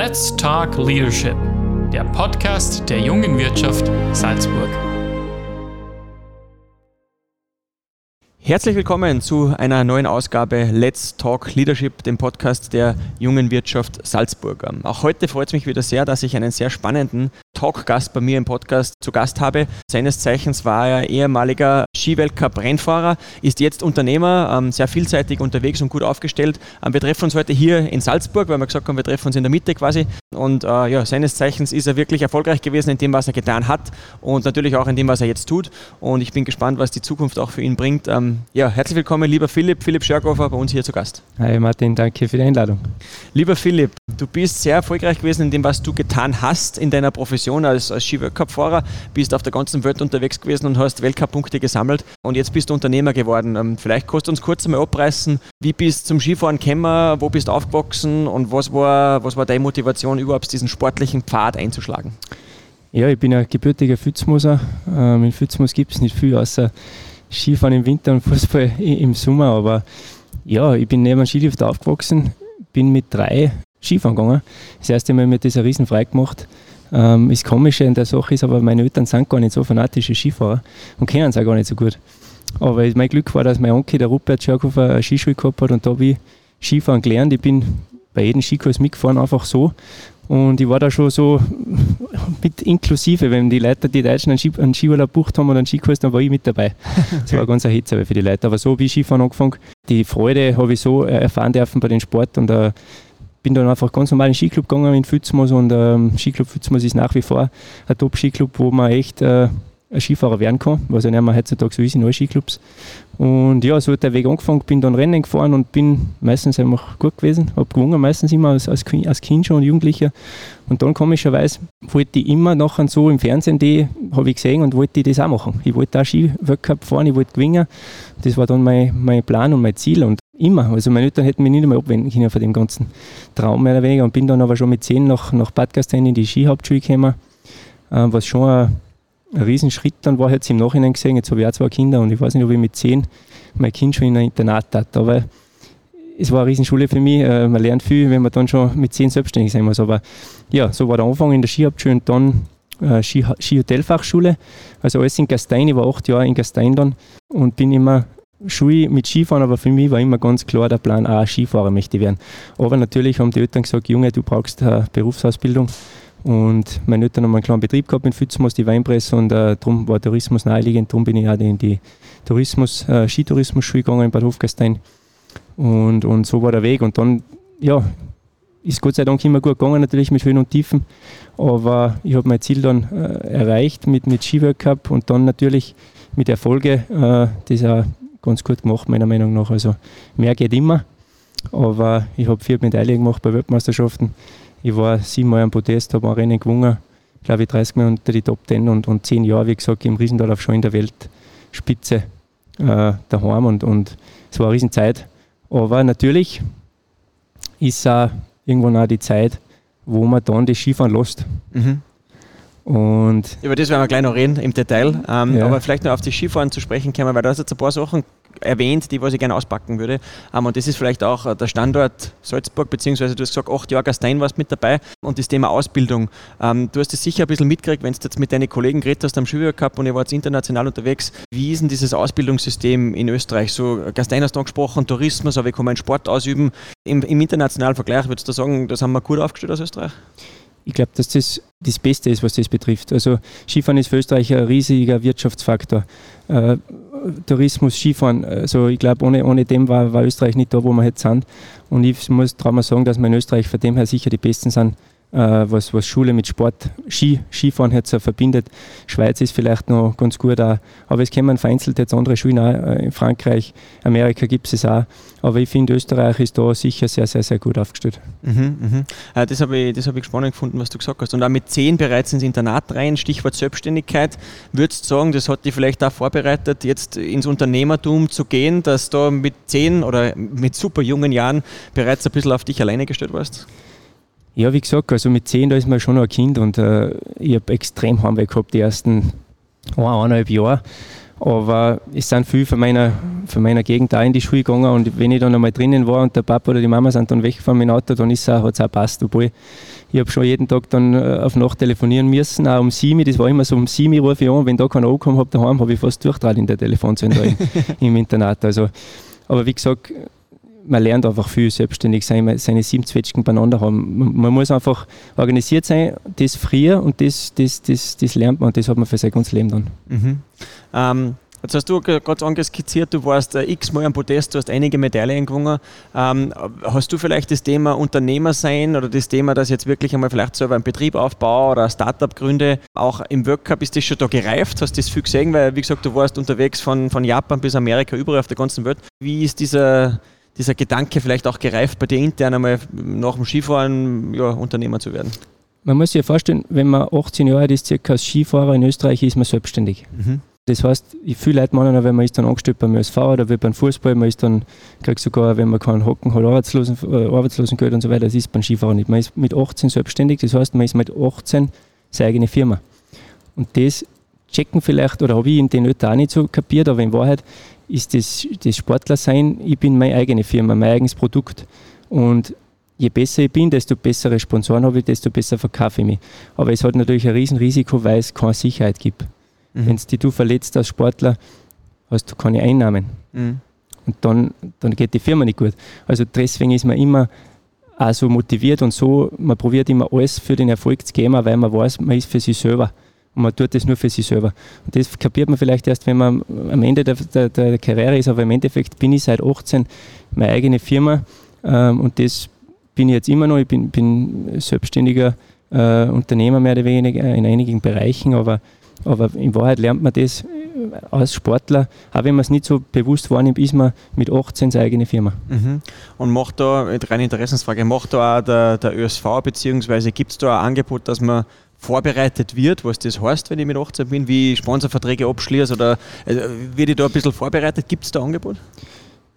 Let's Talk Leadership, der Podcast der jungen Wirtschaft Salzburg. Herzlich willkommen zu einer neuen Ausgabe Let's Talk Leadership, dem Podcast der jungen Wirtschaft Salzburg. Auch heute freut es mich wieder sehr, dass ich einen sehr spannenden Talkgast bei mir im Podcast zu Gast habe. Seines Zeichens war er ehemaliger Skiweltcup-Rennfahrer, ist jetzt Unternehmer, ähm, sehr vielseitig unterwegs und gut aufgestellt. Ähm, wir treffen uns heute hier in Salzburg, weil wir gesagt haben, wir treffen uns in der Mitte quasi. Und äh, ja, seines Zeichens ist er wirklich erfolgreich gewesen in dem, was er getan hat und natürlich auch in dem, was er jetzt tut. Und ich bin gespannt, was die Zukunft auch für ihn bringt. Ähm, ja, herzlich willkommen, lieber Philipp, Philipp Schörghofer bei uns hier zu Gast. Hi Martin, danke für die Einladung. Lieber Philipp, du bist sehr erfolgreich gewesen in dem, was du getan hast in deiner Profession Position als, als Ski-Weltcup-Fahrer, bist auf der ganzen Welt unterwegs gewesen und hast Weltcup-Punkte gesammelt und jetzt bist du Unternehmer geworden. Ähm, vielleicht kannst du uns kurz einmal abreißen, wie bist du zum Skifahren gekommen, wo bist du aufgewachsen und was war, was war deine Motivation, überhaupt diesen sportlichen Pfad einzuschlagen? Ja, ich bin ein gebürtiger Pfützmoser. Ähm, in Pfützmos gibt es nicht viel außer Skifahren im Winter und Fußball im Sommer, aber ja, ich bin neben einem Skilift aufgewachsen, bin mit drei Skifahren gegangen. Das erste Mal mir das riesen frei gemacht. Ähm, das Komische in der Sache ist aber, meine Eltern sind gar nicht so fanatische Skifahrer und kennen es auch gar nicht so gut. Aber mein Glück war, dass mein Onkel, der Rupert Schörkofer, eine Skischule gehabt hat und da habe ich Skifahren gelernt. Ich bin bei jedem Skikurs mitgefahren, einfach so. Und ich war da schon so mit inklusive, wenn die Leute, die Deutschen einen, Ski, einen Skiurlaub gebucht haben und einen Skikurs, dann war ich mit dabei. Das war ganz ein Hitze für die Leute. Aber so wie ich Skifahren angefangen, die Freude habe ich so erfahren dürfen bei dem Sport und uh, bin dann einfach ganz normal in den Skiclub gegangen in Pfützmoos und ähm, Skiclub Pfützmoos ist nach wie vor ein Top-Skiclub, wo man echt äh, Skifahrer werden kann, was ja nicht mehr heutzutage so ist in allen Skiclubs. Und ja, so hat der Weg angefangen, bin dann Rennen gefahren und bin meistens einfach gut gewesen, habe gewonnen, meistens immer als, als, als Kind schon und Jugendlicher. Und dann komischerweise wollte ich immer nachher so im Fernsehen, die habe ich gesehen und wollte das auch machen. Ich wollte auch Ski-Weltcup fahren, ich wollte gewinnen. Das war dann mein, mein Plan und mein Ziel. Und immer. Also meine Eltern hätten mich nicht einmal abwenden können von dem ganzen Traum mehr oder weniger und bin dann aber schon mit zehn nach, nach Bad Gastein in die Skihauptschule gekommen, äh, was schon ein, ein Riesenschritt dann war, jetzt im Nachhinein gesehen. Jetzt habe ich auch zwei Kinder und ich weiß nicht, ob ich mit zehn mein Kind schon in ein Internat hat, aber es war eine Riesenschule für mich. Äh, man lernt viel, wenn man dann schon mit zehn selbstständig sein muss. Aber ja, so war der Anfang in der Skihauptschule und dann äh, Ski, Skihotelfachschule. Also alles in Gastein. Ich war acht Jahre in Gastein dann und bin immer Schule mit Skifahren, aber für mich war immer ganz klar der Plan, auch Skifahrer möchte ich werden. Aber natürlich haben die Eltern gesagt, Junge, du brauchst eine Berufsausbildung. Und meine Eltern haben einen kleinen Betrieb gehabt in Pfützmoos, die Weinpresse, und äh, darum war Tourismus naheliegend. Darum bin ich auch in die Tourismus, äh, Skitourismus-Schule gegangen in Bad Hofgastein. Und, und so war der Weg. Und dann, ja, ist Gott sei Dank immer gut gegangen, natürlich mit Höhen und Tiefen. Aber ich habe mein Ziel dann äh, erreicht mit, mit Skiworld und dann natürlich mit Erfolge, äh, das auch ganz gut gemacht, meiner Meinung nach. Also mehr geht immer. Aber ich habe vier Medaillen gemacht bei Weltmeisterschaften. Ich war siebenmal am Podest, habe ein Rennen gewonnen, glaube ich 30 Mal unter die Top 10 und, und zehn Jahre, wie gesagt, im Riesendorf schon in der Weltspitze äh, daheim und, und es war eine Riesenzeit. Aber natürlich ist auch irgendwann auch die Zeit, wo man dann das Skifahren lässt. Mhm. Und Über das werden wir gleich noch reden im Detail. Ähm, ja. Aber vielleicht noch auf die Skifahren zu sprechen kommen, weil du hast jetzt ein paar Sachen erwähnt, die was ich gerne auspacken würde. Ähm, und das ist vielleicht auch äh, der Standort Salzburg, beziehungsweise du hast gesagt, acht Jahre Gastein warst mit dabei und das Thema Ausbildung. Ähm, du hast es sicher ein bisschen mitgekriegt, wenn du jetzt mit deinen Kollegen geredet hast am Schuljahr gehabt und ihr wart international unterwegs. Wie ist denn dieses Ausbildungssystem in Österreich? So, Gastein hast du angesprochen, Tourismus, aber ich kann meinen Sport ausüben. Im, Im, internationalen Vergleich würdest du sagen, das haben wir gut aufgestellt aus Österreich? Ich glaube, dass das das Beste ist, was das betrifft. Also Skifahren ist für Österreich ein riesiger Wirtschaftsfaktor. Tourismus, Skifahren, also ich glaube, ohne, ohne dem war, war Österreich nicht da, wo wir jetzt sind. Und ich muss trauen mal sagen, dass wir in Österreich von dem her sicher die Besten sind, was, was Schule mit Sport, Ski, Skifahren jetzt verbindet. Schweiz ist vielleicht noch ganz gut auch, aber es kommen vereinzelt jetzt andere Schulen auch, äh, in Frankreich, Amerika gibt es auch. Aber ich finde, Österreich ist da sicher sehr, sehr, sehr gut aufgestellt. Mhm, mhm. Äh, das habe ich, hab ich spannend gefunden, was du gesagt hast. Und auch mit zehn bereits ins Internat rein, Stichwort Selbstständigkeit. Würdest du sagen, das hat dich vielleicht auch vorbereitet, jetzt ins Unternehmertum zu gehen, dass du mit zehn oder mit super jungen Jahren bereits ein bisschen auf dich alleine gestellt warst? Ja, wie gesagt, also mit zehn, da ist man schon ein Kind und äh, ich habe extrem Heimweh gehabt die ersten eineinhalb Jahre. Aber es sind viele von meiner, von meiner Gegend auch in die Schule gegangen und wenn ich dann einmal drinnen war und der Papa oder die Mama sind dann weggefahren mit dem Auto, dann hat es auch gepasst. Obwohl ich habe schon jeden Tag dann äh, auf Nacht telefonieren müssen, auch um 7 das war immer so um 7 Uhr rufe ich an, wenn da keiner angekommen hat daheim, habe ich fast durchgetragen in der Telefonzelle im Internat. Also, aber wie gesagt, man lernt einfach viel selbstständig sein, seine sieben Zwetschgen beieinander haben. Man, man, muss einfach organisiert sein, das früher und das, das, das, das lernt man und das hat man für sein ganzes Leben dann. Mhm. Ähm, jetzt hast du gerade angeskizziert, du warst äh, x-mal am Podest, du hast einige Medaillen gewonnen. Ähm, hast du vielleicht das Thema Unternehmer sein oder das Thema, dass jetzt wirklich einmal vielleicht selber einen Betrieb aufbaue oder ein Startup gründe, auch im Workup ist das schon da gereift? Hast du das viel gesehen? Weil, wie gesagt, du warst unterwegs von, von Japan bis Amerika, überall auf der ganzen Welt. Wie ist dieser dieser Gedanke vielleicht auch gereift bei dir intern einmal nach dem Skifahren ja, Unternehmer zu werden? Man muss sich ja vorstellen, wenn man 18 Jahre alt ist, circa als Skifahrer in Österreich, ist man selbstständig. Mhm. Das heißt, viele Leute meinen, wenn man ist dann angestellt beim ÖSV oder wie beim Fußball, man ist dann, kriegt sogar, wenn man keinen Hocken hat, Arbeitslosen, äh, Arbeitslosengeld und so weiter, das ist beim Skifahren nicht. Man ist mit 18 selbstständig, das heißt, man ist mit 18 seine eigene Firma. Und das checken vielleicht, oder habe ich in den Ötter auch nicht so kapiert, aber in Wahrheit ist das, das Sportlersein, ich bin meine eigene Firma, mein eigenes Produkt. Und je besser ich bin, desto bessere Sponsoren habe ich, desto besser verkaufe ich mich. Aber es hat natürlich ein Riesenrisiko, weil es keine Sicherheit gibt. Mhm. Wenn du dich verletzt als Sportler, hast du keine Einnahmen. Mhm. Und dann, dann geht die Firma nicht gut. Also deswegen ist man immer auch so motiviert und so, man probiert immer alles für den Erfolg zu geben, weil man weiß, man ist für sich selber und man tut das nur für sich selber. Und das kapiert man vielleicht erst, wenn man am Ende der, der, der Karriere ist, aber im Endeffekt bin ich seit 18 meine eigene Firma ähm, und das bin ich jetzt immer noch. Ich bin, bin selbstständiger äh, Unternehmer mehr oder weniger in einigen Bereichen, aber, aber in Wahrheit lernt man das als Sportler, auch wenn man es nicht so bewusst wahrnimmt, ist man mit 18 seine eigene Firma. Mhm. Und macht da, reine Interessensfrage, macht da auch der, der ÖSV, beziehungsweise gibt es da ein Angebot, dass man vorbereitet wird, was das heißt, wenn ich mit 18 bin, wie Sponsorverträge abschließe oder also, wird ich da ein bisschen vorbereitet? Gibt es da Angebot?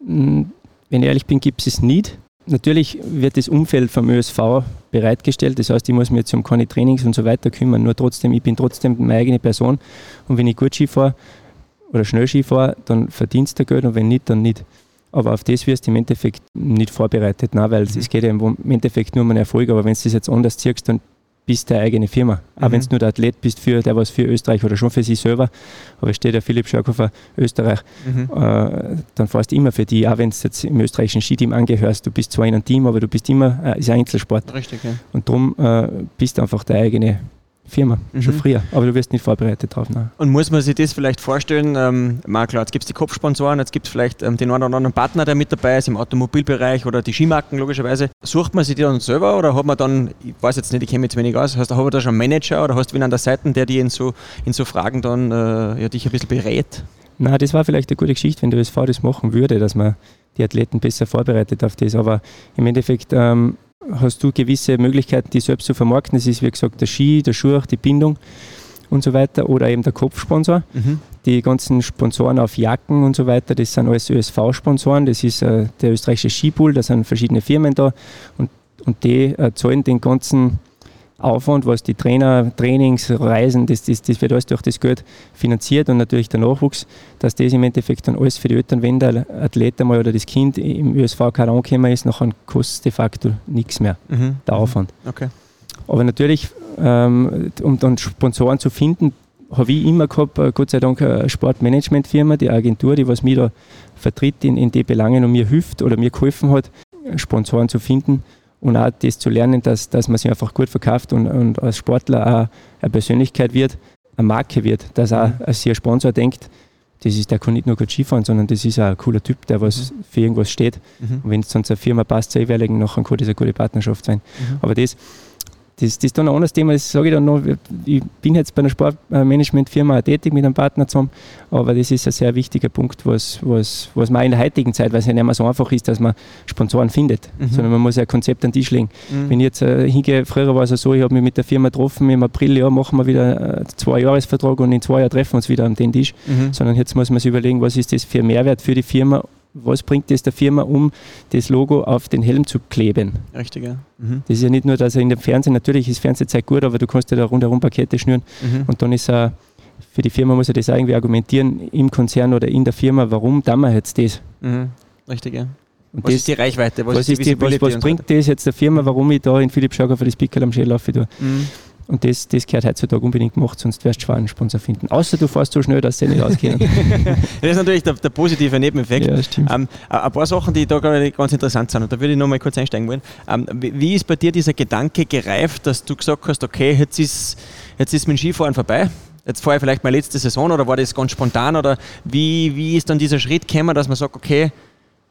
Mm, wenn ich ehrlich bin, gibt es es nicht. Natürlich wird das Umfeld vom ÖSV bereitgestellt, das heißt, ich muss mich jetzt um keine Trainings und so weiter kümmern, nur trotzdem, ich bin trotzdem meine eigene Person und wenn ich gut Ski fahre oder schnell Ski fahre, dann verdienst du Geld und wenn nicht, dann nicht. Aber auf das wirst du im Endeffekt nicht vorbereitet, nein, weil mhm. es geht ja im Endeffekt nur um einen Erfolg, aber wenn du das jetzt anders ziehst, dann bist deine eigene Firma. Mhm. Auch wenn du nur der Athlet bist, für, der was für Österreich oder schon für sich selber, aber steht der Philipp Schörkofer Österreich, mhm. äh, dann fährst du immer für die, auch wenn du jetzt im österreichischen Skiteam angehörst. Du bist zwar in einem Team, aber du bist immer, äh, ist ein Einzelsport. Richtig, ja. Und darum äh, bist du einfach deine eigene Firma, mhm. schon früher. Aber du wirst nicht vorbereitet drauf. Nein. Und muss man sich das vielleicht vorstellen, ähm, klar, jetzt gibt es die Kopfsponsoren, jetzt gibt es vielleicht ähm, den einen oder anderen Partner, der mit dabei ist im Automobilbereich oder die Skimarken logischerweise. Sucht man sich die dann selber oder hat man dann, ich weiß jetzt nicht, ich kenne mich jetzt wenig aus, hast du da schon einen Manager oder hast du wen an der Seite, der dir in so, in so Fragen dann äh, ja, dich ein bisschen berät? Na, das war vielleicht eine gute Geschichte, wenn der SV das machen würde, dass man die Athleten besser vorbereitet auf das. Aber im Endeffekt ähm, hast du gewisse Möglichkeiten, die selbst zu vermarkten. Das ist, wie gesagt, der Ski, der Schuh, die Bindung und so weiter oder eben der Kopfsponsor. Mhm. Die ganzen Sponsoren auf Jacken und so weiter, das sind alles ÖSV-Sponsoren. Das ist äh, der österreichische Skipool, da sind verschiedene Firmen da und, und die äh, zahlen den ganzen Aufwand, was die Trainer, Trainings, Reisen, das, das, das wird alles durch das Geld finanziert und natürlich der Nachwuchs, dass das im Endeffekt dann alles für die Eltern, wenn der Athlet einmal oder das Kind im ÖSV-Kader angekommen ist, nachher kostet de facto nichts mehr, mhm. der Aufwand. Okay. Aber natürlich, ähm, um dann Sponsoren zu finden, habe ich immer gehabt, äh, Gott sei Dank, eine Sportmanagementfirma, die Agentur, die was mich da vertritt in, in die Belangen und mir hilft oder mir geholfen hat, Sponsoren zu finden und auch das zu lernen, dass, dass man sich einfach gut verkauft und, und als Sportler auch eine Persönlichkeit wird, eine Marke wird, dass auch als Sponsor denkt, das ist, der kann nicht nur gut Skifahren, sondern das ist auch ein cooler Typ, der was mhm. für irgendwas steht. Mhm. Und wenn es sonst eine Firma passt, zur jeweiligen, nachher kann das eine gute Partnerschaft sein. Mhm. Aber das, das, das ist dann ein anderes Thema, das sage ich dann noch. Ich bin jetzt bei einer Sportmanagementfirma tätig mit einem Partner zusammen, aber das ist ein sehr wichtiger Punkt, was, was, was man in der heutigen Zeit, weil es ja nicht mehr so einfach ist, dass man Sponsoren findet, mhm. sondern man muss ja ein Konzept an den Tisch legen. Mhm. Wenn ich jetzt äh, hingehe, früher war es ja so, ich habe mich mit der Firma getroffen, im April ja, machen wir wieder einen äh, Zwei-Jahres-Vertrag und in zwei Jahren treffen wir uns wieder an den Tisch, mhm. sondern jetzt muss man sich überlegen, was ist das für Mehrwert für die Firma was bringt es der Firma, um das Logo auf den Helm zu kleben? Richtig, ja. Mhm. Das ist ja nicht nur, dass er in dem Fernsehen, natürlich ist Fernsehzeit gut, aber du kannst ja da rundherum Pakete schnüren mhm. und dann ist er für die Firma muss er das irgendwie argumentieren, im Konzern oder in der Firma, warum tun wir jetzt das? Mhm. Richtig, ja. Und Was das, ist die Reichweite? was, ist die, was, was bringt das jetzt der Firma, warum ich da in Philipp Schauger für das Pickel am Schädel laufe? Mhm. Und das, das gehört heutzutage unbedingt gemacht, sonst wirst du schwer einen Sponsor finden. Außer du fährst so schnell, dass sie nicht auskennen. Das ist natürlich der, der positive Nebeneffekt. ja, stimmt. Ähm, ein paar Sachen, die da gerade ganz interessant sind, und da würde ich noch mal kurz einsteigen wollen. Ähm, wie ist bei dir dieser Gedanke gereift, dass du gesagt hast, okay, jetzt ist, jetzt ist mein Skifahren vorbei, jetzt fahre ich vielleicht meine letzte Saison oder war das ganz spontan oder wie, wie ist dann dieser Schritt gekommen, dass man sagt, okay,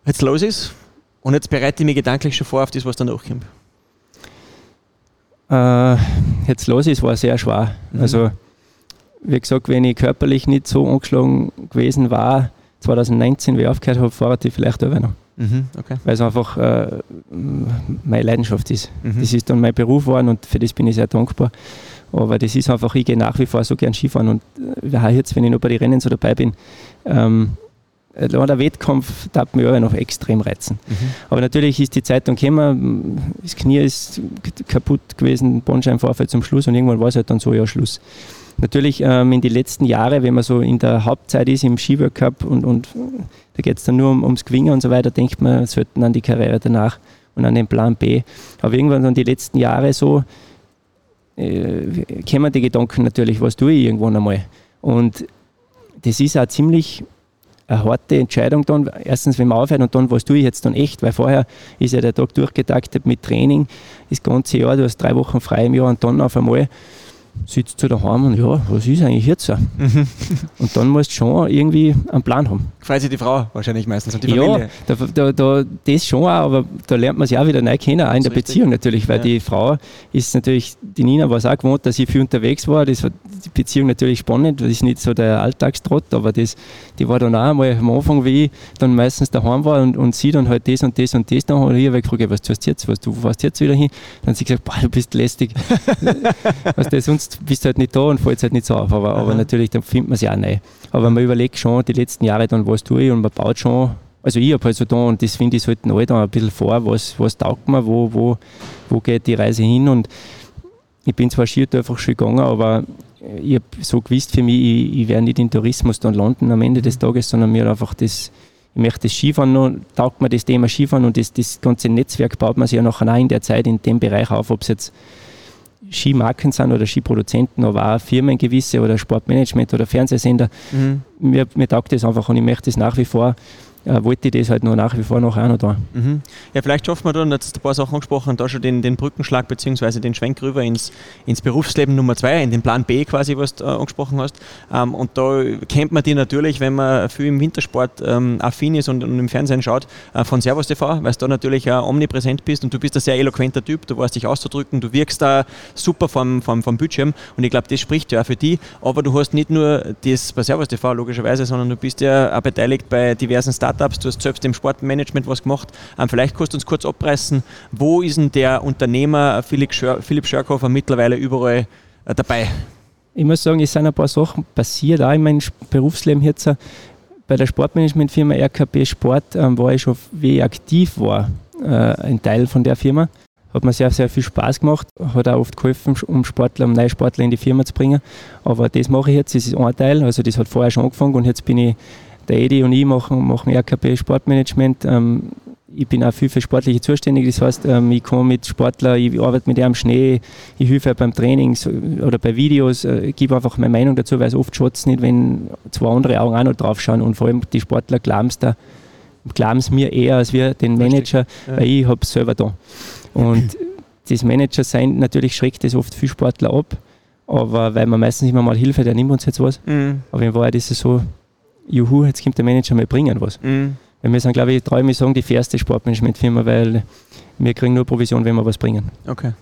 jetzt los ist und jetzt bereite ich mich gedanklich schon vor auf das, was danach kommt? Äh, jetzt los ist, war sehr schwer. Mhm. Also, wie gesagt, wenn ich körperlich nicht so angeschlagen gewesen war, 2019, wie ich aufgehört habe, fahre ich vielleicht auch noch. Mhm, okay. Weil es einfach äh, meine Leidenschaft ist. Mhm. Das ist dann mein Beruf geworden und für das bin ich sehr dankbar. Aber das ist einfach, ich gehe nach wie vor so gern Skifahren und äh, jetzt, wenn ich noch bei den Rennen so dabei bin, ähm, äh, der Wettkampf darf mich auch noch extrem reizen. Mhm. Aber natürlich ist die Zeit dann gekommen, das Knie ist kaputt gewesen, Bandscheibenvorfall zum Schluss und irgendwann war es halt dann so, ja, Schluss. Natürlich ähm, in die letzten Jahre, wenn man so in der Hauptzeit ist im Skiworld Cup und, und äh, da geht es dann nur um, ums Gewinnen und so weiter, denkt man, sollten an die Karriere danach und an den Plan B. Aber irgendwann dann die letzten Jahre so, äh, kommen die Gedanken natürlich, was tue ich irgendwann einmal. Und das ist auch ziemlich eine harte Entscheidung dann. Erstens, wenn man aufhört und dann, was tue ich jetzt dann echt? Weil vorher ist ja der Tag durchgetaktet mit Training, das ganze Jahr, du hast drei Wochen frei im Jahr und dann auf einmal sitzt du daheim und ja, was ist eigentlich jetzt so? Mhm. Und dann musst du schon irgendwie einen Plan haben. Freut sich die Frau wahrscheinlich meistens und die ja, Familie. da, da, da, das schon auch, aber da lernt man sich auch wieder neu kennen, auch in Das der richtig. Beziehung natürlich, weil Ja. die Frau ist natürlich, die Nina war es auch gewohnt, dass ich viel unterwegs war, das war die Beziehung natürlich spannend, das ist nicht so der Alltagstrott, aber das, die war dann auch einmal am Anfang, wie ich dann meistens daheim war und, und sie dann halt das und das und das dann und ich habe gefragt, was tust du jetzt, was, du fährst jetzt wieder hin? Dann hat sie gesagt, boah, du bist lästig, weißt du, sonst bist du halt nicht da und fällt halt nicht so auf, aber, aber natürlich, dann findet man sich auch neu. Aber man überlegt schon die letzten Jahre dann, was tue ich? Und man baut schon, also ich habe halt so da und das finde ich, sollten alle da ein bisschen vor, was, was taugt mir, wo, wo, wo geht die Reise hin? Und ich bin zwar schier einfach schon gegangen, aber ich habe so gewusst für mich, ich, ich werde nicht in Tourismus dann landen am Ende des Tages, sondern mir einfach das, ich möchte das Skifahren noch, taugt mir das Thema Skifahren und das, das ganze Netzwerk baut man sich ja nachher auch in der Zeit in dem Bereich auf, ob es jetzt Skimarken sind oder Skiproduzenten, aber auch Firmen gewisse oder Sportmanagement oder Fernsehsender. Mhm. Mir, mir taugt das einfach und ich möchte das nach wie vor, wollte ich das halt noch nach wie vor noch auch noch da. Mhm. Ja, vielleicht schaffen wir dann, jetzt ein paar Sachen angesprochen, da schon den, den Brückenschlag bzw. den Schwenk rüber ins, ins Berufsleben Nummer zwei, in den Plan B quasi, was du äh, angesprochen hast. Ähm, und da kennt man die natürlich, wenn man viel im Wintersport ähm, affin ist und, und im Fernsehen schaut, äh, von Servus TV, weil du da natürlich auch omnipräsent bist und du bist ein sehr eloquenter Typ, du weißt dich auszudrücken, du wirkst da super vom, vom, vom Bildschirm und ich glaube, das spricht ja auch für die, aber du hast nicht nur das bei Servus TV logischerweise, sondern du bist ja auch beteiligt bei diversen Startups, du hast selbst im Sportmanagement was gemacht. Ähm, vielleicht kannst du uns kurz abreißen, wo ist denn der Unternehmer Philipp, Schör Philipp Schörkhofer mittlerweile überall äh, dabei? Ich muss sagen, es sind ein paar Sachen passiert, auch in meinem Berufsleben jetzt. Bei der Sportmanagementfirma RKB Sport ähm, war ich schon, wie ich aktiv war, äh, ein Teil von der Firma. Hat mir sehr, sehr viel Spaß gemacht, hat auch oft geholfen, um Sportler, um neue Sportler in die Firma zu bringen. Aber das mache ich jetzt, das ist ein Teil, also das hat vorher schon angefangen und jetzt bin ich, der Edi und ich machen, machen RKB Sportmanagement. Ähm, ich bin auch viel für Sportliche zuständig, das heißt, ähm, ich komme mit Sportlern, ich arbeite mit denen am Schnee, ich helfe beim Training oder bei Videos, äh, gebe einfach meine Meinung dazu, weil es oft schaut nicht, wenn zwei andere Augen auch noch drauf schauen und vor allem die Sportler glauben es da, glauben es mir eher als wir den Manager, Ja. weil ich habe es selber da. Und das Manager sein, natürlich schreckt das oft viel Sportler ab, aber weil man meistens immer mal Hilfe, der nimmt uns jetzt was. Mhm. Aber in Wahrheit ist es so, juhu, jetzt kommt der Manager mal bringen was. Mhm. Weil wir sind, glaube ich, mich sagen, die fairste Sportmanagementfirma, weil wir kriegen nur Provision, wenn wir was bringen. Okay.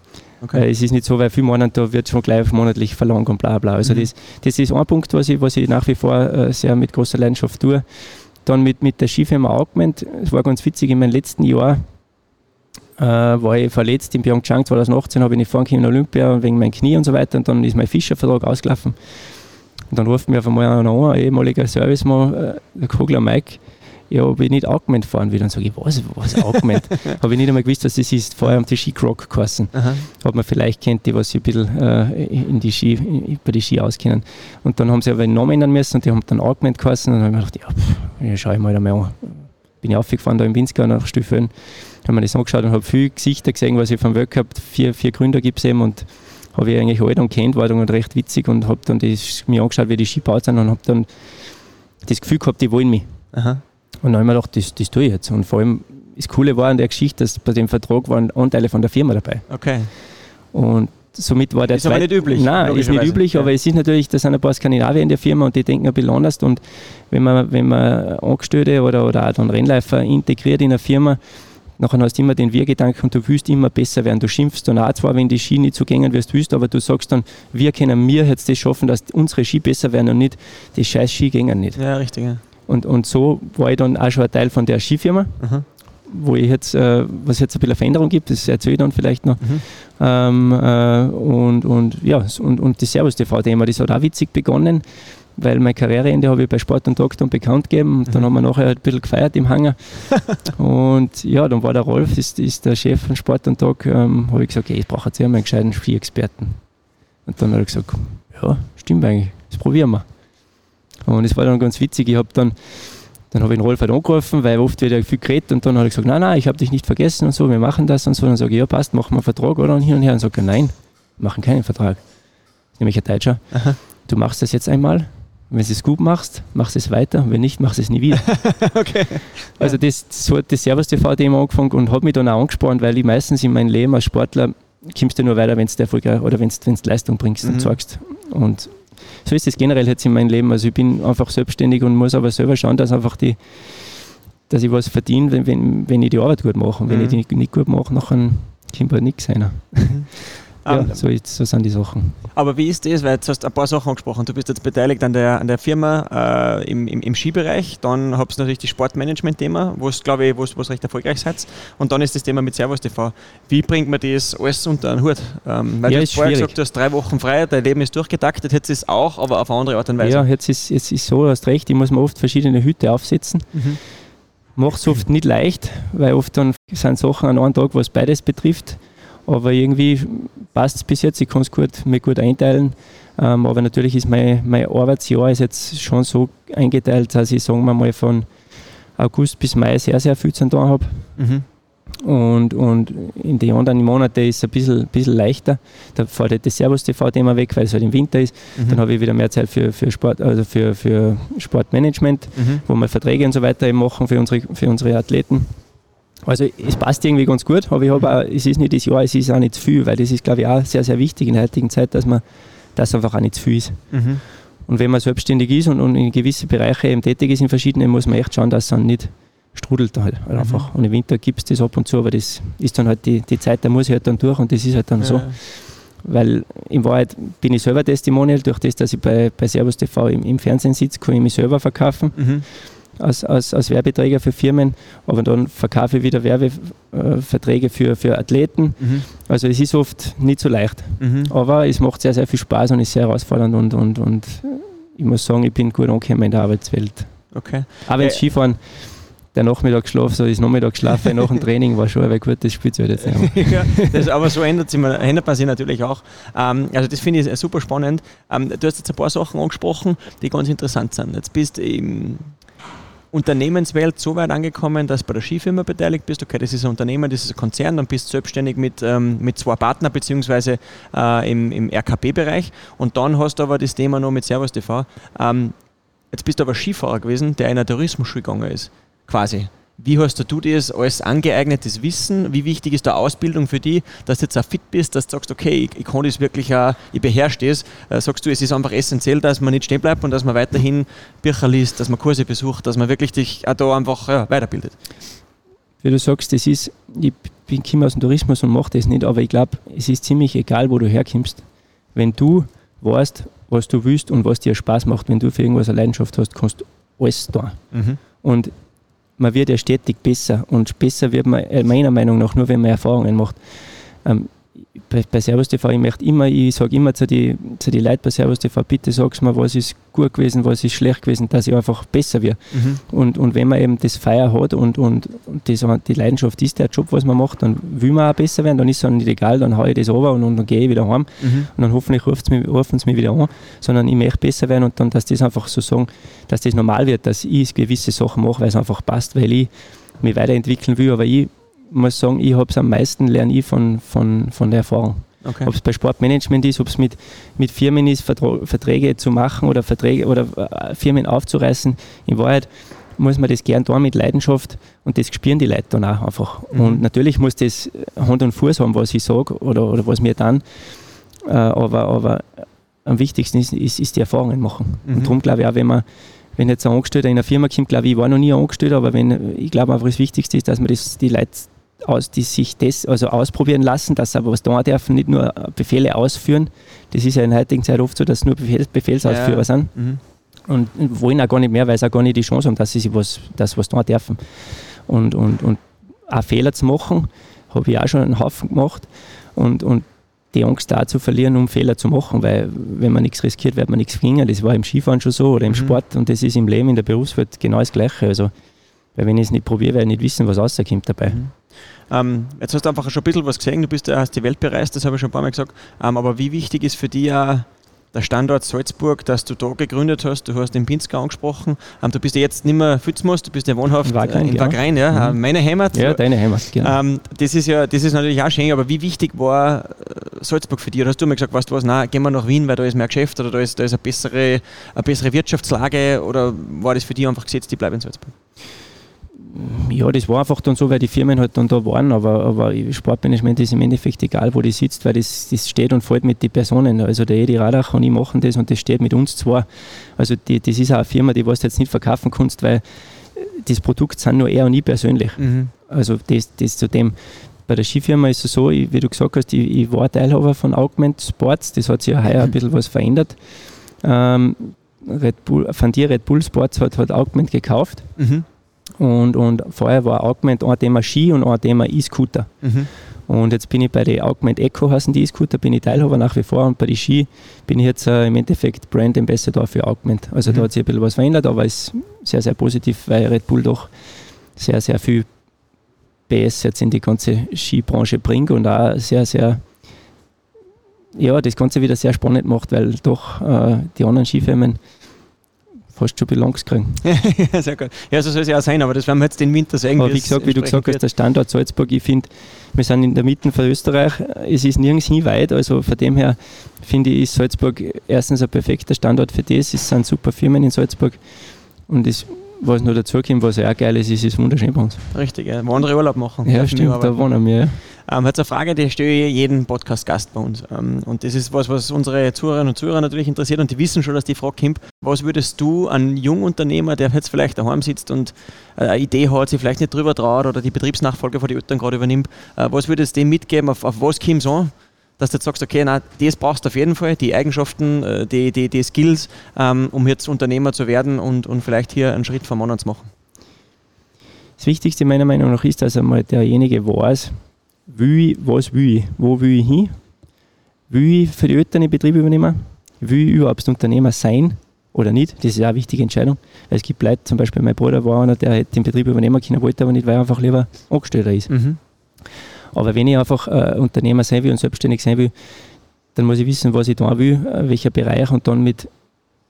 Okay. es ist nicht so, weil viele meinen, da wird schon gleich monatlich verlangt und bla bla. Also Mhm. das, das ist ein Punkt, was ich, was ich nach wie vor äh, sehr mit großer Leidenschaft tue. Dann mit, mit der Skifirma Augment, es war ganz witzig, in meinem letzten Jahr äh, war ich verletzt in Pyeongchang 2018, habe ich nicht fahren können in Olympia wegen meinem Knie und so weiter und dann ist mein Fischervertrag ausgelaufen. Und dann ruft mir auf einmal einer an, ein ehemaliger Servicemann, äh, der Kogler Mike, ja, ob ich nicht Augment fahren will. Dann sage ich, was, was Augment? habe ich nicht einmal gewusst, was das ist. Vorher haben die Skicroc geheißen. Hat man vielleicht kennt, die was sich ein bisschen äh, in die Ski, in, bei die Ski auskennen. Und dann haben sie aber den Namen ändern müssen und die haben dann Augment geheißen. Und dann habe ich gedacht, ja, ja schau ich mal da mal an. Bin ich aufgefahren da im Winzgau nach Stüffeln, habe mir das angeschaut und habe viele Gesichter gesehen, was ich vom Weltcup, vier, vier Gründer gibt es eben und habe ich eigentlich alle und kennt, war dann recht witzig und habe dann das, mir angeschaut, wie die Ski baut sind und habe dann das Gefühl gehabt, die wollen mich. Aha. Und dann habe ich mir gedacht, das, das tue ich jetzt. Und vor allem, das Coole war an der Geschichte, dass bei dem Vertrag waren Anteile von der Firma dabei. Okay. Und somit war der Ist aber nicht üblich. Nein, ist nicht üblich, ja. aber es ist natürlich, da sind ein paar Skandinavier in der Firma und die denken ein bisschen anders. Und wenn man, wenn man Angestellte oder, oder auch dann Rennläufer integriert in eine Firma, nachher hast du immer den Wir-Gedanken und du willst immer besser werden. Du schimpfst dann auch zwar, wenn die Ski nicht so gängen, wie du willst, aber du sagst dann, wir können mir jetzt das schaffen, dass unsere Ski besser werden und nicht die scheiß Ski gängen nicht. Ja, richtig. Ja. Und, und so war ich dann auch schon ein Teil von der Skifirma, mhm. wo ich jetzt, äh, was jetzt ein bisschen Veränderung gibt, das erzähle ich dann vielleicht noch. Mhm. Ähm, äh, und, und ja, und, und das Servus-TV-Thema, das hat auch witzig begonnen, weil mein Karriereende habe ich bei Sport und Doktor bekannt gegeben. Und dann mhm. haben wir nachher ein bisschen gefeiert im Hangar. und ja, dann war der Rolf, ist, ist der Chef von Sport und Doc, ähm, habe ich gesagt, okay, ich brauche jetzt einen gescheiten Ski-Experten. Und dann hat er gesagt, ja, stimmt eigentlich, das probieren wir. Und es war dann ganz witzig. Ich habe dann, dann habe ich den Rolf halt angerufen, weil oft wird er viel geredet und dann habe ich gesagt, nein, nein, ich habe dich nicht vergessen und so, wir machen das und so. Und dann sage ich, ja passt, machen wir einen Vertrag oder und hin und her. Und sagt er, nein, wir machen keinen Vertrag. Nämlich ein Deutscher. Aha. Du machst das jetzt einmal, wenn du es gut machst, machst du es weiter, wenn nicht, machst du es nie wieder. okay. Also das, so hat das Servus TV-Thema angefangen und hat mich dann auch angespornt, weil ich meistens in meinem Leben als Sportler kommst du nur weiter, wenn du Erfolg oder wenn du Leistung bringst mhm. und zeigst. Und so ist es generell jetzt in meinem Leben. Also ich bin einfach selbstständig und muss aber selber schauen, dass einfach die, dass ich was verdiene, wenn, wenn, wenn ich die Arbeit gut mache. Und wenn mhm. ich die nicht gut mache, dann kommt halt nichts rein. Mhm. Ja, um, so, so, sind die Sachen. Aber wie ist das? Weil du hast ein paar Sachen angesprochen. Du bist jetzt beteiligt an der, an der Firma äh, im, im, im, Skibereich. Dann habt ihr natürlich das Sportmanagement-Thema, wo es, glaube ich, wo es recht erfolgreich seid. Und dann ist das Thema mit Servus TV. Wie bringt man das alles unter den Hut? Ähm, weil ja, du hast vorher schwierig. gesagt, du hast drei Wochen frei, dein Leben ist durchgetaktet. Jetzt ist es auch, aber auf eine andere Art und Weise. Ja, jetzt ist es ist so, du hast recht, ich muss mir oft verschiedene Hüte aufsetzen. Mhm. Mache es oft nicht leicht, weil oft dann sind Sachen an einem Tag, was beides betrifft. Aber irgendwie passt es bis jetzt, ich kann es gut, mir gut einteilen. Ähm, aber natürlich ist mein, mein Arbeitsjahr ist jetzt schon so eingeteilt, dass ich, sagen wir mal, von August bis Mai sehr, sehr viel zu tun habe. Mhm. Und, und in den anderen Monaten ist es ein bisschen, bisschen leichter. Da fällt halt das Servus-TV-Thema weg, weil es halt im Winter ist. Mhm. Dann habe ich wieder mehr Zeit für, für, Sport, also für, für Sportmanagement, mhm. wo wir Verträge und so weiter eben machen für unsere, für unsere Athleten. Also es passt irgendwie ganz gut, aber ich habe es ist nicht das Jahr, es ist auch nicht zu viel, weil das ist, glaube ich, auch sehr, sehr wichtig in der heutigen Zeit, dass man das einfach auch nicht zu viel ist. Mhm. Und wenn man selbstständig ist und, und, in gewisse Bereiche eben tätig ist, in verschiedenen, muss man echt schauen, dass es dann nicht strudelt halt, halt mhm. einfach. Und im Winter gibt es das ab und zu, aber das ist dann halt die, die Zeit, da muss ich halt dann durch und das ist halt dann ja. so. Weil in Wahrheit bin ich selber Testimonial, durch das, dass ich bei, bei Servus TV im, im Fernsehen sitze, kann ich mich selber verkaufen. Mhm als, als, als Werbeträger für Firmen, aber dann verkaufe ich wieder Werbeverträge für, für Athleten. Mhm. Also es ist oft nicht so leicht. Mhm. Aber es macht sehr, sehr viel Spaß und ist sehr herausfordernd und, und, und ich muss sagen, ich bin gut angekommen in der Arbeitswelt. Okay. Aber ins äh, Skifahren, der Nachmittagsschlaf, so ist Nachmittagsschlaf nach dem Training war schon ein gutes Spiel jetzt nicht ja, das, Aber so ändert, sich, ändert man sich natürlich auch. Ähm, also das finde ich super spannend. Ähm, du hast jetzt ein paar Sachen angesprochen, die ganz interessant sind. Jetzt bist du im Unternehmenswelt so weit angekommen, dass du bei der Skifirma beteiligt bist. Okay, das ist ein Unternehmen, das ist ein Konzern, dann bist du selbstständig mit, ähm, mit zwei Partnern beziehungsweise äh, im, im RKP-Bereich und dann hast du aber das Thema noch mit Servus TV. Ähm, jetzt bist du aber Skifahrer gewesen, der in einer Tourismusschule gegangen ist, quasi. Wie hast du das als angeeignetes Wissen? Wie wichtig ist da Ausbildung für dich, dass du jetzt auch fit bist, dass du sagst, okay, ich, ich kann das wirklich auch, ich beherrsche das. Äh, sagst du, es ist einfach essentiell, dass man nicht stehen bleibt und dass man weiterhin Bücher liest, dass man Kurse besucht, dass man wirklich dich auch da einfach ja, weiterbildet? Wie du sagst, das ist, ich bin komme aus dem Tourismus und mache das nicht, aber ich glaube, es ist ziemlich egal, wo du herkommst. Wenn du weißt, was du willst und was dir Spaß macht, wenn du für irgendwas eine Leidenschaft hast, kannst du alles tun. Mhm. Und man wird ja stetig besser und besser wird man äh, meiner Meinung nach nur, wenn man Erfahrungen macht. Ähm, bei, bei Servus TV, ich möchte immer, ich sage immer zu den zu die Leuten bei Servus TV, bitte sag's mir, was ist gut gewesen, was ist schlecht gewesen, dass ich einfach besser werde. Mhm. Und, und wenn man eben das Feier hat und, und, und das, die Leidenschaft ist der Job, was man macht, dann will man auch besser werden, dann ist es auch nicht egal, dann haue ich das runter und, und dann gehe ich wieder heim mhm. und dann hoffentlich rufen sie mich wieder an, sondern ich möchte besser werden und dann, dass das einfach so sagen, dass das normal wird, dass ich gewisse Sachen mache, weil es einfach passt, weil ich mich weiterentwickeln will, aber ich muss sagen, ich habe es am meisten lerne ich von, von, von der Erfahrung. Okay. Ob es bei Sportmanagement ist, ob es mit, mit Firmen ist, Verträge zu machen oder Verträge oder äh, Firmen aufzureißen. In Wahrheit muss man das gern tun mit Leidenschaft und das spüren die Leute dann auch einfach. Mhm. Und natürlich muss das Hand und Fuß haben, was ich sage oder, oder was mir dann. Äh, aber, aber am wichtigsten ist, ist, ist die Erfahrungen machen. Mhm. Und darum glaube ich auch, wenn man wenn jetzt ein Angestellter in einer Firma kommt, glaube ich, ich war noch nie angestellt, aber wenn, ich glaube einfach, das Wichtigste ist, dass man das, die Leute aus, die sich das also ausprobieren lassen, dass sie aber was tun dürfen, nicht nur Befehle ausführen. Das ist ja in heutigen Zeit oft so, dass nur Befehls, Befehlsausführer ja. sind. Mhm. Und wollen auch gar nicht mehr, weil sie auch gar nicht die Chance haben, dass sie was, das was tun dürfen. Und, und, und auch Fehler zu machen, habe ich auch schon einen Haufen gemacht. Und, und die Angst da zu verlieren, um Fehler zu machen, weil wenn man nichts riskiert, wird man nichts gewinnen. Das war im Skifahren schon so oder im mhm. Sport und das ist im Leben, in der Berufswelt genau das Gleiche. Also, weil wenn ich es nicht probiere, werde ich nicht wissen, was rauskommt dabei. Mhm. Ähm, jetzt hast du einfach schon ein bisschen was gesehen, du bist, hast die Welt bereist, das habe ich schon ein paar Mal gesagt. Ähm, aber wie wichtig ist für dich auch der Standort Salzburg, dass du da gegründet hast? Du hast den Pinzgau angesprochen. Ähm, du bist ja jetzt nicht mehr Fützmus, du bist ja wohnhaft Wagrein, in Wagrein, ja. ja. Mhm. meine Heimat. Ja, deine Heimat, genau. Ähm, das, ist ja, das ist natürlich auch schön, aber wie wichtig war äh, Salzburg für dich? Oder hast du mir gesagt, weißt du was, nein, gehen wir nach Wien, weil da ist mehr Geschäft oder da ist, da ist eine, bessere, eine bessere Wirtschaftslage oder war das für dich einfach gesetzt, die bleiben in Salzburg? Ja, das war einfach dann so, weil die Firmen halt dann da waren, aber, aber Sportmanagement ist im Endeffekt egal, wo die sitzt, weil das, das steht und fällt mit den Personen. Also der Edi Radach und ich machen das und das steht mit uns zwei. Also die, das ist auch eine Firma, die was du jetzt nicht verkaufen kannst, weil das Produkt sind nur er und ich persönlich. Mhm. Also das, das zu dem, bei der Skifirma ist es so, ich, wie du gesagt hast, ich, ich, war Teilhaber von Augment Sports, das hat sich ja heuer ein bisschen was verändert. Ähm, Red Bull, von dir Red Bull Sports hat, hat Augment gekauft. Mhm. Und, und vorher war Augment ein Thema Ski und ein Thema E-Scooter. Mhm. Und jetzt bin ich bei den Augment Echo, heißen die E-Scooter, bin ich Teilhaber nach wie vor. Und bei den Ski bin ich jetzt äh, im Endeffekt Brand Ambassador für Augment. Also mhm. da hat sich ein bisschen was verändert, aber ist sehr, sehr positiv, weil Red Bull doch sehr, sehr viel PS jetzt in die ganze Skibranche bringt und auch sehr, sehr ja, das Ganze wieder sehr spannend macht, weil doch äh, die anderen Skifirmen fast schon Bilanz kriegen. ja, sehr gut. Ja, so soll es ja auch sein, aber das werden wir jetzt den Winter sehen. Aber wie gesagt, wie du gesagt hast, der Standort Salzburg, ich finde, wir sind in der Mitte von Österreich, es ist nirgends hin weit, also von dem her finde ich, ist Salzburg erstens ein perfekter Standort für das, es sind super Firmen in Salzburg und es was noch dazu kommt, was auch geil ist, ist es wunderschön bei uns. Richtig, ja. wo andere Urlaub machen. Ja, stimmt, da wohnen wir. Ja. Ähm, jetzt eine Frage, die stelle ich jedem Podcast-Gast bei uns. Ähm, und das ist was, was unsere Zuhörerinnen und Zuhörer natürlich interessiert und die wissen schon, dass die Frage kommt. Was würdest du an Jungunternehmer, der jetzt vielleicht daheim sitzt und äh, eine Idee hat, sich vielleicht nicht drüber traut oder die Betriebsnachfolge von den Eltern gerade übernimmt, äh, was würdest du dem mitgeben, auf, auf was kommt es an? Dass du jetzt sagst, okay, na, das brauchst du auf jeden Fall, die Eigenschaften, äh, die, die, die Skills, ähm, um jetzt Unternehmer zu werden und, und vielleicht hier einen Schritt vom anderen zu machen. Das Wichtigste meiner Meinung nach ist, dass einmal derjenige weiß, ich, was will ich, wo will ich hin, will ich für die Eltern den Betrieb übernehmen, will ich überhaupt Unternehmer sein oder nicht, das ist auch eine wichtige Entscheidung. Weil es gibt Leute, zum Beispiel mein Bruder war einer, der den Betrieb übernehmen können, wollte aber nicht, weil er einfach lieber Angestellter ist. Mhm. Aber wenn ich einfach äh, Unternehmer sein will und selbstständig sein will, dann muss ich wissen, was ich da will, äh, welcher Bereich und dann mit,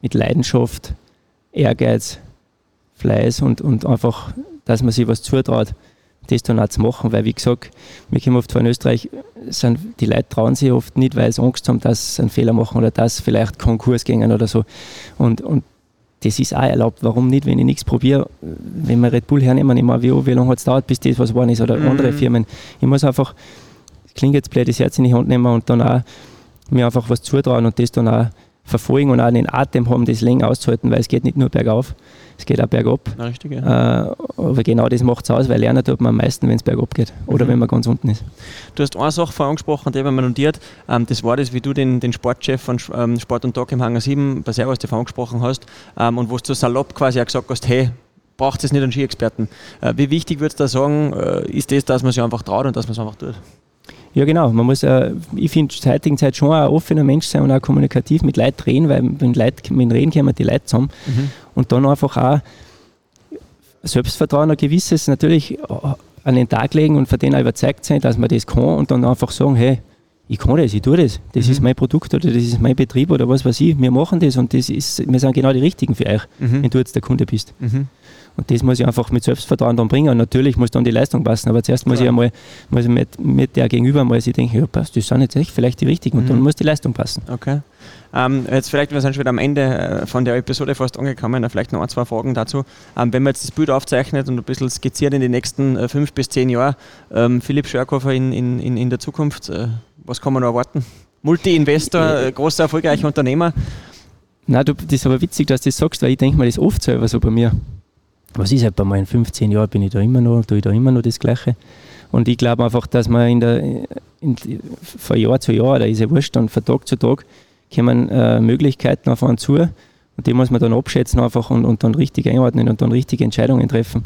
mit Leidenschaft, Ehrgeiz, Fleiß und, und einfach dass man sich was zutraut, das dann auch zu machen, weil wie gesagt, wir kommen oft von Österreich, sind, die Leute trauen sich oft nicht, weil sie Angst haben, dass sie einen Fehler machen oder dass vielleicht Konkurs gehen oder so. Und, und das ist auch erlaubt. Warum nicht, wenn ich nichts probiere? Wenn wir Red Bull hernehmen, ich meine, wie, wie lange hat es dauert, bis das was geworden ist oder mhm. andere Firmen. Ich muss einfach, das klingt jetzt blöd, das Herz in die Hand nehmen und dann auch mir einfach was zutrauen und das dann auch verfolgen und auch den Atem haben, das länger auszuhalten, weil es geht nicht nur bergauf, es geht auch bergab. Richtig, ja. Äh, aber genau das macht es aus, weil lernen tut man am meisten, wenn es bergab geht oder mhm. wenn man ganz unten ist. Du hast eine Sache vorher angesprochen, die haben wir notiert. Ähm, das war das, wie du den, den Sportchef von ähm, Sport und Tag im Hangar 7 bei Servus TV angesprochen hast ähm, und wo du salopp quasi auch gesagt hast, hey, braucht es nicht einen Skiexperten. Äh, wie wichtig würdest du da sagen, äh, ist das, dass man sich einfach traut und dass man es einfach tut? Ja, genau. Man muss, äh, ich finde, zur heutigen Zeit schon ein offener Mensch sein und auch kommunikativ mit Leuten reden, weil wenn Leute, mit Reden kommen die Leute zusammen. Mhm. Und dann einfach auch Selbstvertrauen, ein gewisses natürlich an den Tag legen und von denen auch überzeugt sein, dass man das kann und dann einfach sagen, hey, ich kann das, ich tue das, das mhm. ist mein Produkt oder das ist mein Betrieb oder was weiß ich, wir machen das und das ist, wir sind genau die Richtigen für euch, mhm. wenn du jetzt der Kunde bist. Und das muss ich einfach mit Selbstvertrauen dann bringen. Und natürlich muss dann die Leistung passen, aber zuerst muss ja. ich einmal muss ich mit, mit der Gegenüber mal sich denken, ja passt, das sind jetzt echt vielleicht die Richtigen und mhm. dann muss die Leistung passen. Okay. Ähm, jetzt vielleicht, wir sind schon wieder am Ende äh, von der Episode fast angekommen, vielleicht noch ein, zwei Fragen dazu. Ähm, wenn man jetzt das Bild aufzeichnet und ein bisschen skizziert in die nächsten äh, fünf bis zehn Jahre, ähm, Philipp Schörkofer in, in, in, in der Zukunft, äh, was kann man noch erwarten? Multi-Investor, äh, großer, erfolgreicher Unternehmer? Nein, du, das ist aber witzig, dass du das sagst, weil ich denke mir das oft selber so bei mir was ist bei meinen 15 Jahren, bin ich da immer noch, tue ich da immer noch das Gleiche. Und ich glaube einfach, dass man in der, in, von Jahr zu Jahr, da ist ja wurscht, dann von Tag zu Tag kommen äh, Möglichkeiten auf einen zu und die muss man dann abschätzen einfach und, und dann richtig einordnen und dann richtige Entscheidungen treffen.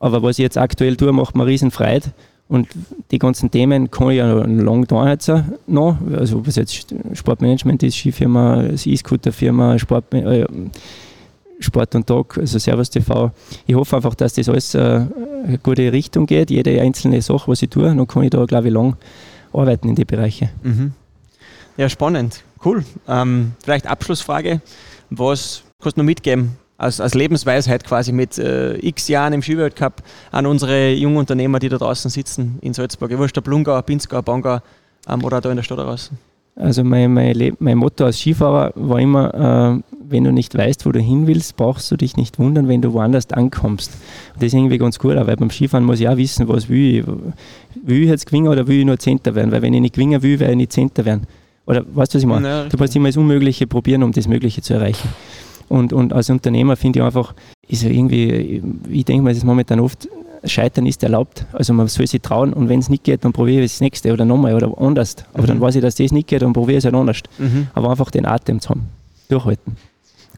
Aber was ich jetzt aktuell tue, macht mir riesen Freude und die ganzen Themen kann ich ja noch lange da jetzt noch. Also ob es jetzt Sportmanagement ist, Skifirma, E-Scooter-Firma, Sport, äh, Sport und Tag, also Servus TV. Ich hoffe einfach, dass das alles äh, eine gute Richtung geht, jede einzelne Sache, was ich tue, dann kann ich da, glaube ich, lang arbeiten in die Bereiche. Mhm. Ja, spannend. Cool. Ähm, vielleicht Abschlussfrage. Was kannst du noch mitgeben als, als Lebensweisheit quasi mit äh, x Jahren im Skiweltcup an unsere jungen Unternehmer, die da draußen sitzen in Salzburg? Ich wünsche der Blungau, Pinzgau, Bangau ähm, oder da in der Stadt draußen. Also mein, mein, mein Motto als Skifahrer war immer, äh, wenn du nicht weißt, wo du hin willst, brauchst du dich nicht wundern, wenn du woanders ankommst. Und das ist irgendwie ganz gut, weil beim Skifahren muss ich auch wissen, was will ich. Will ich jetzt gewinnen oder will ich nur Zehnter werden? Weil wenn ich nicht gewinnen will, werde ich nicht Zehnter werden. Oder weißt du, was ich meine? Ja, du musst immer das Unmögliche probieren, um das Mögliche zu erreichen. Und, und als Unternehmer finde ich einfach, ist irgendwie, ich denke mir das momentan oft, Scheitern ist erlaubt. Also man soll sich trauen und wenn es nicht geht, dann probiere ich das nächste oder nochmal oder anders. Aber mhm. dann weiß ich, dass das nicht geht und probiere es halt anders. Mhm. Aber einfach den Atem zu haben. Durchhalten.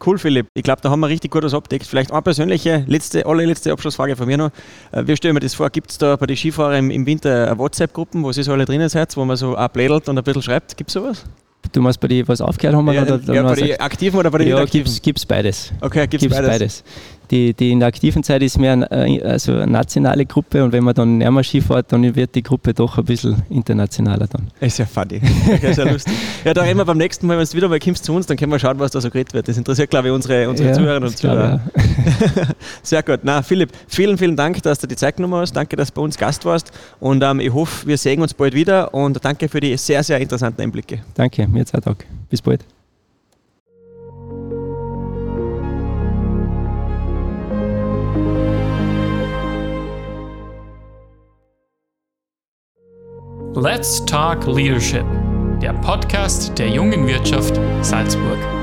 Cool, Philipp. Ich glaube, da haben wir richtig gut was abdeckt. Vielleicht eine persönliche, letzte, allerletzte Abschlussfrage von mir noch. Äh, wie stellen wir das vor? Gibt es da bei den Skifahrern im, Winter WhatsApp-Gruppen, wo ihr so alle drinnen seid, wo man so ablädelt und ein bisschen schreibt? Gibt es sowas? Du meinst bei den, was aufgehört haben? Ja, oder, ja, bei den Aktiven oder bei den Ja, gibt es beides. Okay, gibt es beides. beides die, die in der aktiven Zeit ist mehr eine, äh, also eine nationale Gruppe und wenn man dann näher Ski fährt, dann wird die Gruppe doch ein bisschen internationaler dann. Ist ja funny. ist ja lustig. Ja, da reden wir beim nächsten Mal, wenn du wieder mal kommst zu uns, dann können wir schauen, was da so geredet wird. Das interessiert, glaube ich, unsere, unsere ja, Zuhörerinnen und Zuhörer. Sehr gut. Na, Philipp, vielen, vielen Dank, dass du die Zeit genommen hast. Danke, dass du bei uns Gast warst und ähm, ich hoffe, wir sehen uns bald wieder und danke für die sehr, sehr interessanten Einblicke. Danke, mir Zeit auch. Bis bald. Let's Talk Leadership, der Podcast der jungen Wirtschaft Salzburg.